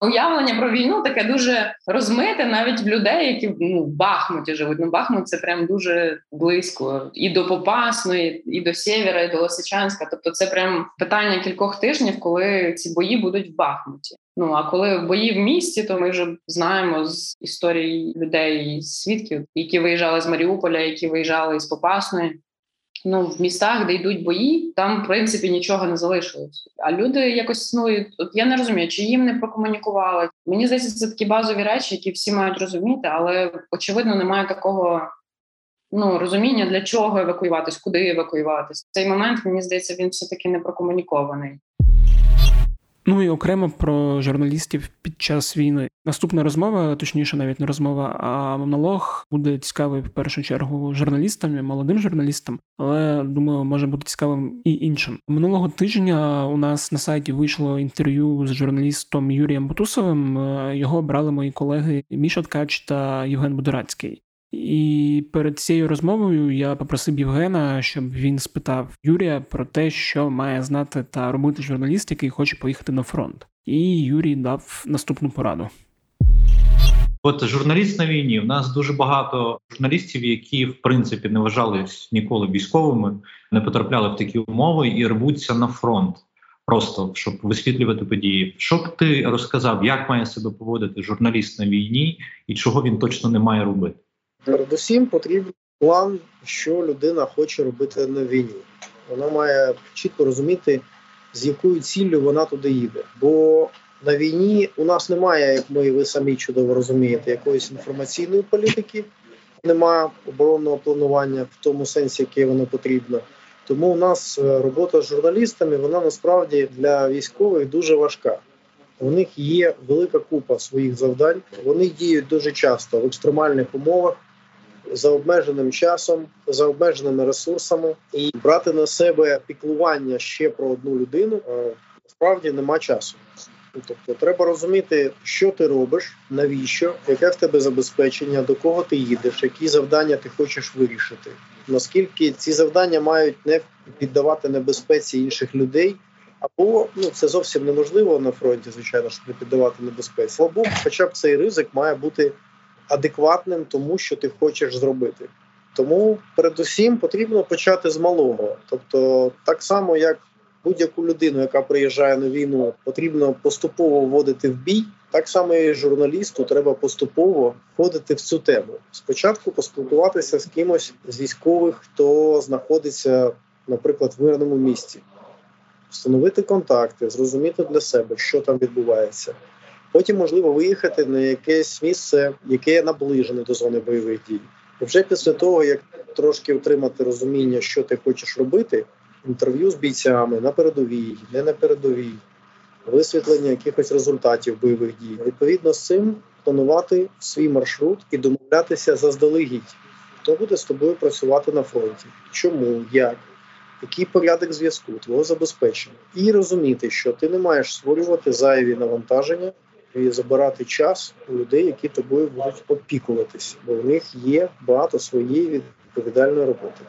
Уявлення про війну таке дуже розмите навіть в людей, які ну, в Бахмуті живуть. Ну, Бахмут це прям дуже близько і до Попасної, і до Сєвєра, і до Лисичанська. Тобто, це прям питання кількох тижнів, коли ці бої будуть в Бахмуті. Ну а коли бої в місті, то ми вже знаємо з історії людей, свідків, які виїжджали з Маріуполя, які виїжджали з Попасної ну в містах, де йдуть бої, там в принципі нічого не залишилось. А люди якось ну от я не розумію, чи їм не прокомунікували. Мені здається, це такі базові речі, які всі мають розуміти, але очевидно немає такого. Ну, розуміння для чого евакуюватись, куди евакуюватись. Цей момент мені здається, він все таки не прокомунікований. Ну і окремо про журналістів під час війни. Наступна розмова, точніше, навіть не розмова, а монолог буде цікавий в першу чергу журналістам, і молодим журналістам, але думаю, може бути цікавим і іншим. Минулого тижня у нас на сайті вийшло інтерв'ю з журналістом Юрієм Бутусовим. Його брали мої колеги Міша Ткач та Євген Будорацький. І перед цією розмовою я попросив Євгена, щоб він спитав Юрія про те, що має знати та робити журналіст, який хоче поїхати на фронт. І Юрій дав наступну пораду. От журналіст на війні. У нас дуже багато журналістів, які в принципі не вважались ніколи військовими, не потрапляли в такі умови і рвуться на фронт, просто щоб висвітлювати події. Що б ти розказав, як має себе поводити журналіст на війні і чого він точно не має робити? Передусім потрібен план, що людина хоче робити на війні. Вона має чітко розуміти, з якою ціллю вона туди їде. Бо на війні у нас немає, як ми ви самі чудово розумієте, якоїсь інформаційної політики, немає оборонного планування в тому сенсі, яке воно потрібно. Тому у нас е, робота з журналістами вона насправді для військових дуже важка. У них є велика купа своїх завдань. Вони діють дуже часто в екстремальних умовах за обмеженим часом, за обмеженими ресурсами, і брати на себе піклування ще про одну людину е, насправді нема часу. Тобто, треба розуміти, що ти робиш, навіщо, яке в тебе забезпечення, до кого ти їдеш, які завдання ти хочеш вирішити. Наскільки ці завдання мають не піддавати небезпеці інших людей, або ну це зовсім неможливо на фронті, звичайно, щоб не піддавати небезпеці. Або, хоча б цей ризик має бути адекватним тому, що ти хочеш зробити. Тому, передусім, потрібно почати з малого. Тобто, так само, як будь-яку людину, яка приїжджає на війну, потрібно поступово вводити в бій. Так само і журналісту треба поступово входити в цю тему. Спочатку поспілкуватися з кимось з військових, хто знаходиться, наприклад, в мирному місці, встановити контакти, зрозуміти для себе, що там відбувається. Потім можливо виїхати на якесь місце, яке наближене до зони бойових дій. І вже після того, як трошки отримати розуміння, що ти хочеш робити, інтерв'ю з бійцями на передовій, не на передовій, висвітлення якихось результатів бойових дій. Відповідно з цим планувати свій маршрут і домовлятися заздалегідь, хто буде з тобою працювати на фронті, чому, як, який порядок зв'язку, твого забезпечення, і розуміти, що ти не маєш створювати зайві навантаження і забирати час у людей, які тобою будуть опікуватись, бо в них є багато своєї відповідальної роботи.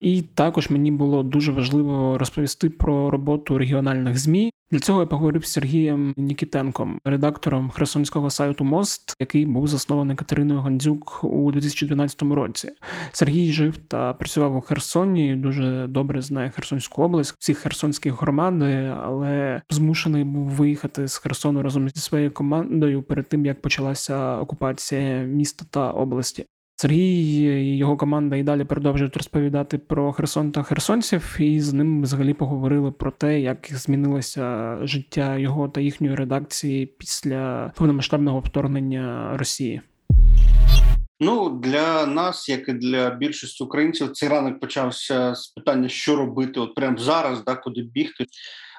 І також мені було дуже важливо розповісти про роботу регіональних змі. Для цього я поговорив з Сергієм Нікітенком, редактором херсонського сайту Мост, який був заснований Катериною Гандзюк у 2012 році. Сергій жив та працював у Херсоні. Дуже добре знає Херсонську область, всі херсонські громади, але змушений був виїхати з Херсону разом зі своєю командою перед тим як почалася окупація міста та області. Сергій і його команда і далі продовжують розповідати про Херсон та херсонців, і з ним взагалі поговорили про те, як змінилося життя його та їхньої редакції після повномасштабного вторгнення Росії. Ну для нас, як і для більшості українців, цей ранок почався з питання, що робити, от прямо зараз, да, куди бігти.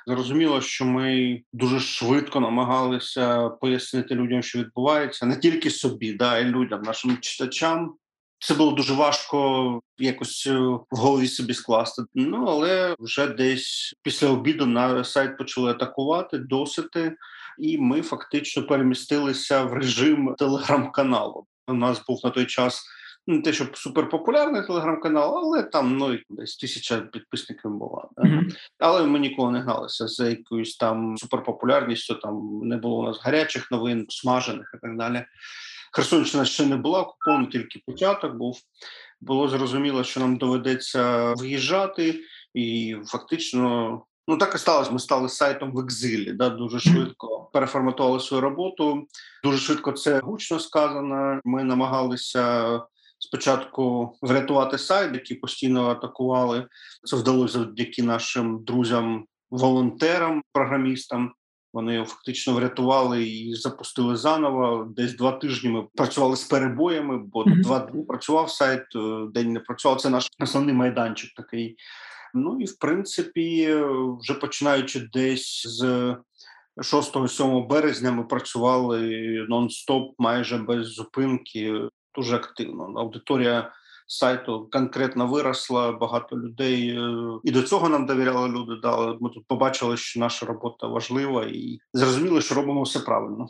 Зрозуміло, що ми дуже швидко намагалися пояснити людям, що відбувається, не тільки собі, да, і людям, нашим читачам. Це було дуже важко якось е, в голові собі скласти. Ну але вже десь після обіду на сайт почали атакувати, досити, і ми фактично перемістилися в режим телеграм-каналу. У нас був на той час не те, щоб суперпопулярний телеграм-канал, але там ну десь тисяча підписників була. Да? Mm-hmm. Але ми ніколи не гналися за якоюсь там суперпопулярністю. Там не було у нас гарячих новин, смажених і так далі. Херсонщина ще не була окупована, тільки початок був. Було зрозуміло, що нам доведеться виїжджати, і фактично, ну так і сталося. Ми стали сайтом в екзилі. Да, Дуже швидко переформатували свою роботу. Дуже швидко це гучно сказано. Ми намагалися спочатку врятувати сайт, який постійно атакували. Це вдалося завдяки нашим друзям, волонтерам, програмістам. Вони його фактично врятували і запустили заново. Десь два тижні ми працювали з перебоями, бо mm-hmm. два дні працював сайт, е, день не працював. Це наш основний майданчик такий. Ну і в принципі, вже починаючи десь з 6-7 березня, ми працювали нон-стоп, майже без зупинки дуже активно. Аудиторія сайту конкретно виросла, багато людей е, і до цього нам довіряли люди. Да, ми тут побачили, що наша робота важлива, і зрозуміли, що робимо все правильно.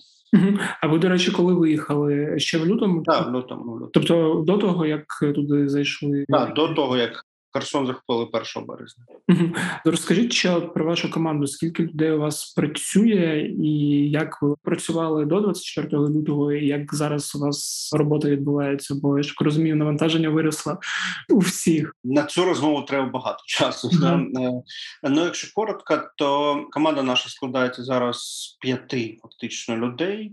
А ви, до речі, коли виїхали ще в лютому? Так, в лютому. В лютому. Тобто до того, як туди зайшли? Так, до того як Херсон захопили 1 березня. Розкажіть ще про вашу команду. Скільки людей у вас працює, і як ви працювали до 24 лютого, і як зараз у вас робота відбувається? Бо я ж розумію, навантаження виросло у всіх. На цю розмову треба багато часу. Mm-hmm. Ну, якщо коротко, то команда наша складається зараз з п'яти фактично людей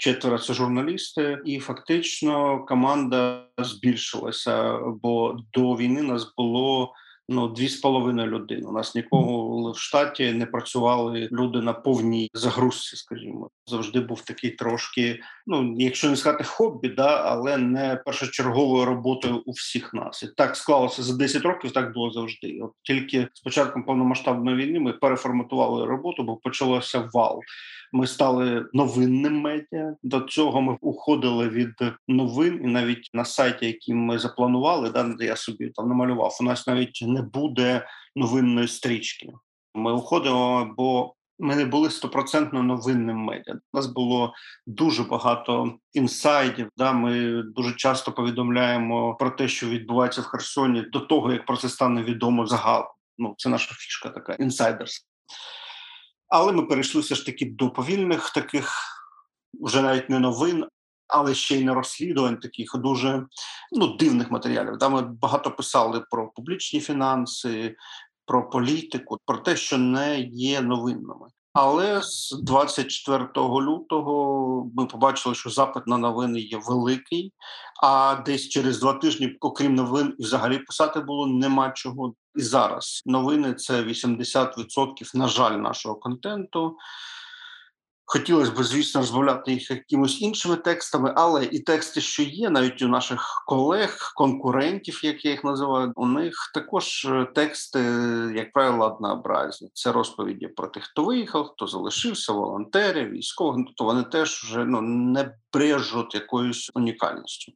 четверо це журналісти, і фактично команда збільшилася. Бо до війни нас було ну дві з половиною людини. У нас нікого в штаті не працювали люди на повній загрузці. Скажімо, завжди був такий трошки. Ну якщо не сказати хобі, да але не першочерговою роботою у всіх нас. І так склалося за 10 років. Так було завжди. От тільки з початком повномасштабної війни ми переформатували роботу, бо почалося вал. Ми стали новинним медіа. До цього ми уходили від новин, і навіть на сайті, який ми запланували, да я собі там намалював. У нас навіть не буде новинної стрічки. Ми уходимо, бо ми не були стопроцентно новинним медіа. У нас було дуже багато інсайдів. Да, Ми дуже часто повідомляємо про те, що відбувається в Херсоні, до того як про це стане відомо загалом. Ну це наша фішка, така інсайдерська. Але ми перейшли все ж таки до повільних таких, вже навіть не новин, але ще й не розслідувань таких дуже ну, дивних матеріалів. Там ми багато писали про публічні фінанси, про політику, про те, що не є новинними. Але з 24 лютого ми побачили, що запит на новини є великий. А десь через два тижні, окрім новин, взагалі писати було нема чого. І зараз новини це 80% на жаль нашого контенту. Хотілося б, звісно, розмовляти їх якимось іншими текстами, але і тексти, що є, навіть у наших колег, конкурентів, як я їх називаю, у них також е, тексти, як правило, однообразні. Це розповіді про тих, хто виїхав, хто залишився, волонтерів, військових. Ну, тобто вони теж вже ну не брежуть якоюсь унікальністю.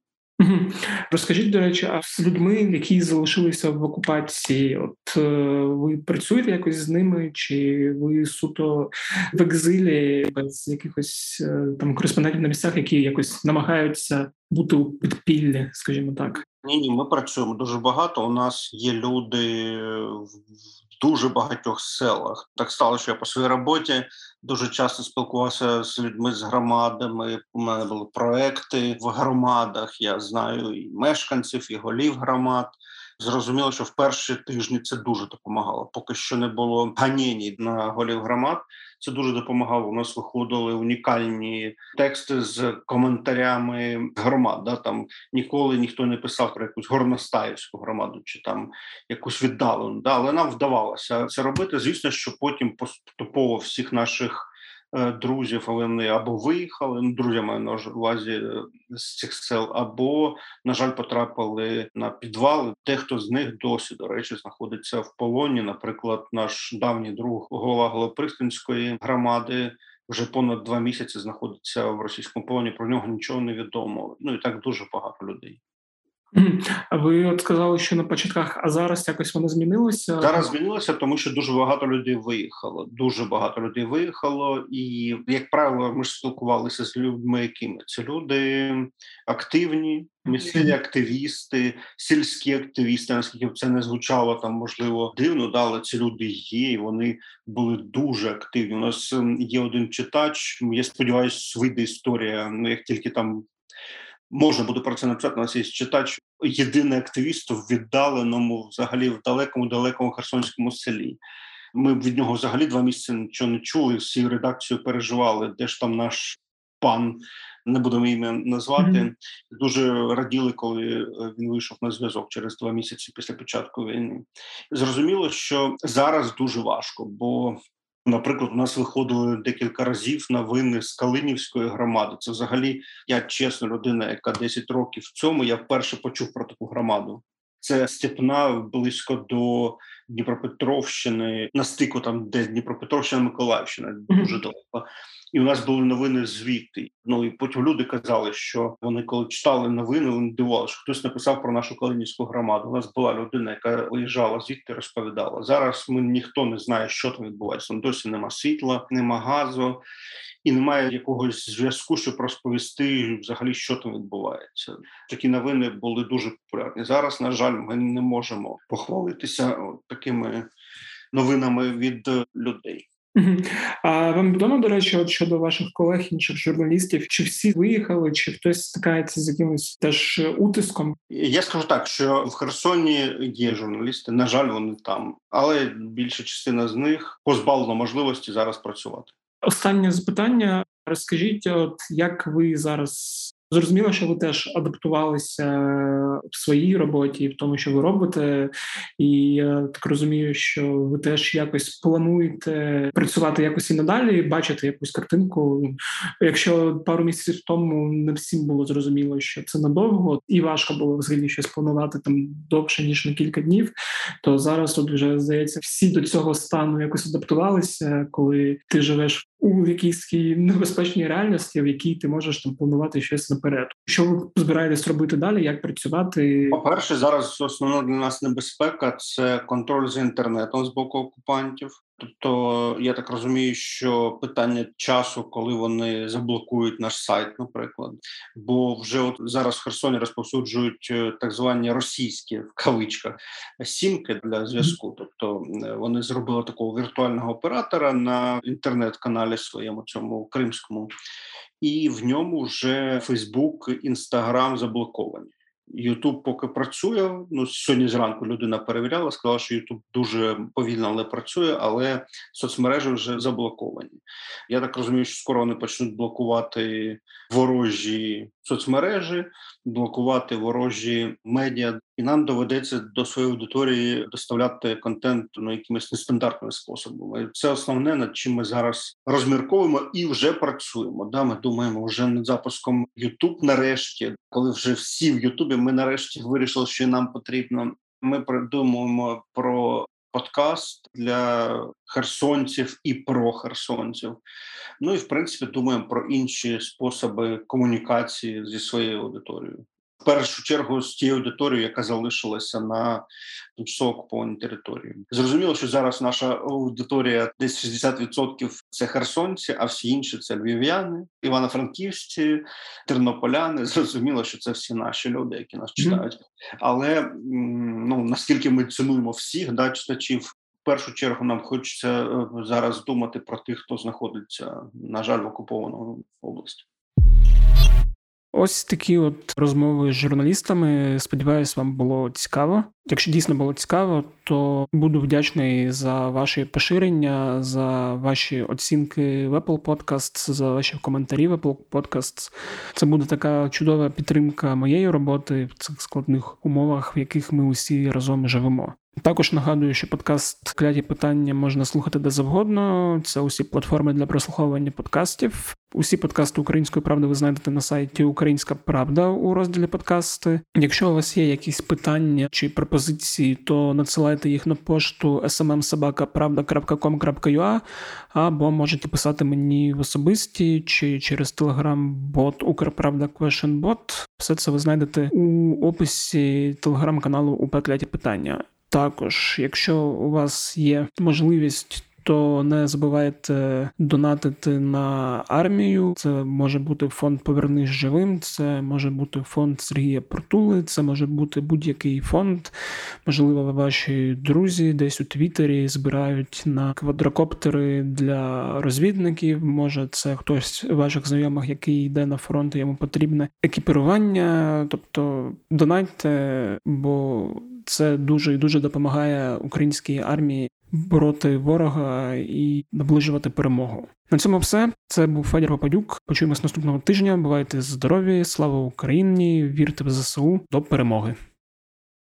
Розкажіть, до речі, а з людьми, які залишилися в окупації, от е, ви працюєте якось з ними, чи ви суто в екзилі без якихось е, там кореспондентів на місцях, які якось намагаються бути у підпіллі, скажімо так? Ні, ні, ми працюємо дуже багато. У нас є люди в дуже багатьох селах. Так стало, що я по своїй роботі дуже часто спілкувався з людьми з громадами. У мене були проекти в громадах. Я знаю і мешканців, і голів громад. Зрозуміло, що в перші тижні це дуже допомагало. Поки що не було ганєній на голів громад. Це дуже допомагало. У нас виходили унікальні тексти з коментарями громад. Да? Там ніколи ніхто не писав про якусь горностаївську громаду чи там якусь віддалену. Да? Але нам вдавалося це робити. Звісно, що потім поступово всіх наших. Е, друзів, але вони або виїхали, ну друзі маю на увазі е, з цих сел, або, на жаль, потрапили на підвали. Дехто з них досі, до речі, знаходиться в полоні. Наприклад, наш давній друг голова Голопристинської громади. Вже понад два місяці знаходиться в російському полоні. Про нього нічого не відомо. Ну і так дуже багато людей. Ви от сказали, що на початках, а зараз якось воно змінилося? Зараз змінилося, тому що дуже багато людей виїхало. Дуже багато людей виїхало, і як правило, ми ж спілкувалися з людьми, якими це люди активні, місцеві активісти, сільські активісти. Наскільки це не звучало там, можливо, дивно, да, але ці люди є. і Вони були дуже активні. У нас є один читач. Я сподіваюся, вийде історія. Ну як тільки там можна буде про це написати. У нас є читач, єдиний активіст в віддаленому, взагалі в далекому, далекому херсонському селі. Ми від нього взагалі два місяці нічого не чули. Всі редакцію переживали, де ж там наш пан. Не будемо ім'я назвати. Mm-hmm. Дуже раділи, коли е, він вийшов на зв'язок через два місяці після початку війни. Зрозуміло, що зараз дуже важко, бо Наприклад, у нас виходили декілька разів новини з Калинівської громади. Це взагалі я чесна людина, яка 10 років в цьому я вперше почув про таку громаду. Це Степна близько до Дніпропетровщини, на стику там, де Дніпропетровщина, Миколаївщина, дуже далеко. І у нас були новини звідти. Ну і потім люди казали, що вони, коли читали новини, вони дивувалися, що хтось написав про нашу Калинівську громаду. У нас була людина, яка виїжджала звідти, розповідала. Зараз ми ніхто не знає, що там відбувається. Там досі нема світла, нема газу і немає якогось зв'язку, щоб розповісти взагалі, що там відбувається. Такі новини були дуже популярні. Зараз, на жаль, ми не можемо похвалитися такими новинами від людей. А вам відомо, до речі, от щодо ваших колег, інших журналістів, чи всі виїхали, чи хтось стикається з якимось теж утиском? Я скажу так, що в Херсоні є журналісти. На жаль, вони там, але більша частина з них позбавлена можливості зараз працювати. Останнє запитання. Розкажіть, от як ви зараз Зрозуміло, що ви теж адаптувалися в своїй роботі, в тому, що ви робите, і я так розумію, що ви теж якось плануєте працювати якось і надалі, бачити якусь картинку. Якщо пару місяців тому не всім було зрозуміло, що це надовго, і важко було взагалі щось планувати там довше ніж на кілька днів, то зараз тут вже здається всі до цього стану якось адаптувалися, коли ти живеш у якійсь небезпечній реальності, в якій ти можеш там планувати щось наперед. Що ви збираєтесь робити далі? Як працювати? По перше, зараз основна для нас небезпека це контроль за інтернетом з боку окупантів. Тобто, я так розумію, що питання часу, коли вони заблокують наш сайт, наприклад, бо вже от зараз в Херсоні розповсюджують е, так звані російські в кавичках сімки для зв'язку. Тобто вони зробили такого віртуального оператора на інтернет-каналі своєму цьому кримському, і в ньому вже Фейсбук, Інстаграм заблоковані. Ютуб поки працює. Ну сьогодні зранку людина перевіряла, сказала, що Ютуб дуже повільно але працює, але соцмережі вже заблоковані. Я так розумію, що скоро вони почнуть блокувати ворожі соцмережі, блокувати ворожі медіа, і нам доведеться до своєї аудиторії доставляти контент ну якимись нестандартними способами. Це основне над чим ми зараз розмірковуємо і вже працюємо. Да, ми думаємо вже над запуском YouTube нарешті, коли вже всі в Ютубі. Ми нарешті вирішили, що нам потрібно. Ми придумуємо про подкаст для херсонців і про херсонців. Ну і в принципі думаємо про інші способи комунікації зі своєю аудиторією в першу чергу з тією аудиторією, яка залишилася на тимчасово окупованій території. Зрозуміло, що зараз наша аудиторія десь 60% – це херсонці, а всі інші це львів'яни, івано-франківські, тернополяни. Зрозуміло, що це всі наші люди, які нас читають. Але ну наскільки ми цінуємо всіх да, читачів. В першу чергу нам хочеться е, зараз думати про тих, хто знаходиться на жаль в окупованому області. Ось такі от розмови з журналістами. Сподіваюсь, вам було цікаво. Якщо дійсно було цікаво, то буду вдячний за ваші поширення, за ваші оцінки в Apple Podcasts, за ваші коментарі в Apple Podcasts. Це буде така чудова підтримка моєї роботи в цих складних умовах, в яких ми усі разом живемо. Також нагадую, що подкаст кляті питання можна слухати де завгодно. Це усі платформи для прослуховування подкастів. Усі подкасти Української правди ви знайдете на сайті Українська Правда у розділі подкасти. Якщо у вас є якісь питання чи пропозиції, то надсилайте їх на пошту smmsobaka.pravda.com.ua або можете писати мені в особисті чи через телеграм-бот Укрправда Bot. Все це ви знайдете у описі телеграм-каналу у питання. Також, якщо у вас є можливість то не забувайте донатити на армію. Це може бути фонд Повернись живим, це може бути фонд Сергія Портули, це може бути будь-який фонд. Можливо, ваші друзі десь у Твіттері збирають на квадрокоптери для розвідників. Може, це хтось ваших знайомих, який йде на фронт, йому потрібне екіпірування. Тобто донайте, бо це дуже і дуже допомагає українській армії бороти ворога і наближувати перемогу. На цьому все. Це був Федір Попадюк. Почуємось наступного тижня. Бувайте здорові! Слава Україні! Вірте в ЗСУ! До перемоги!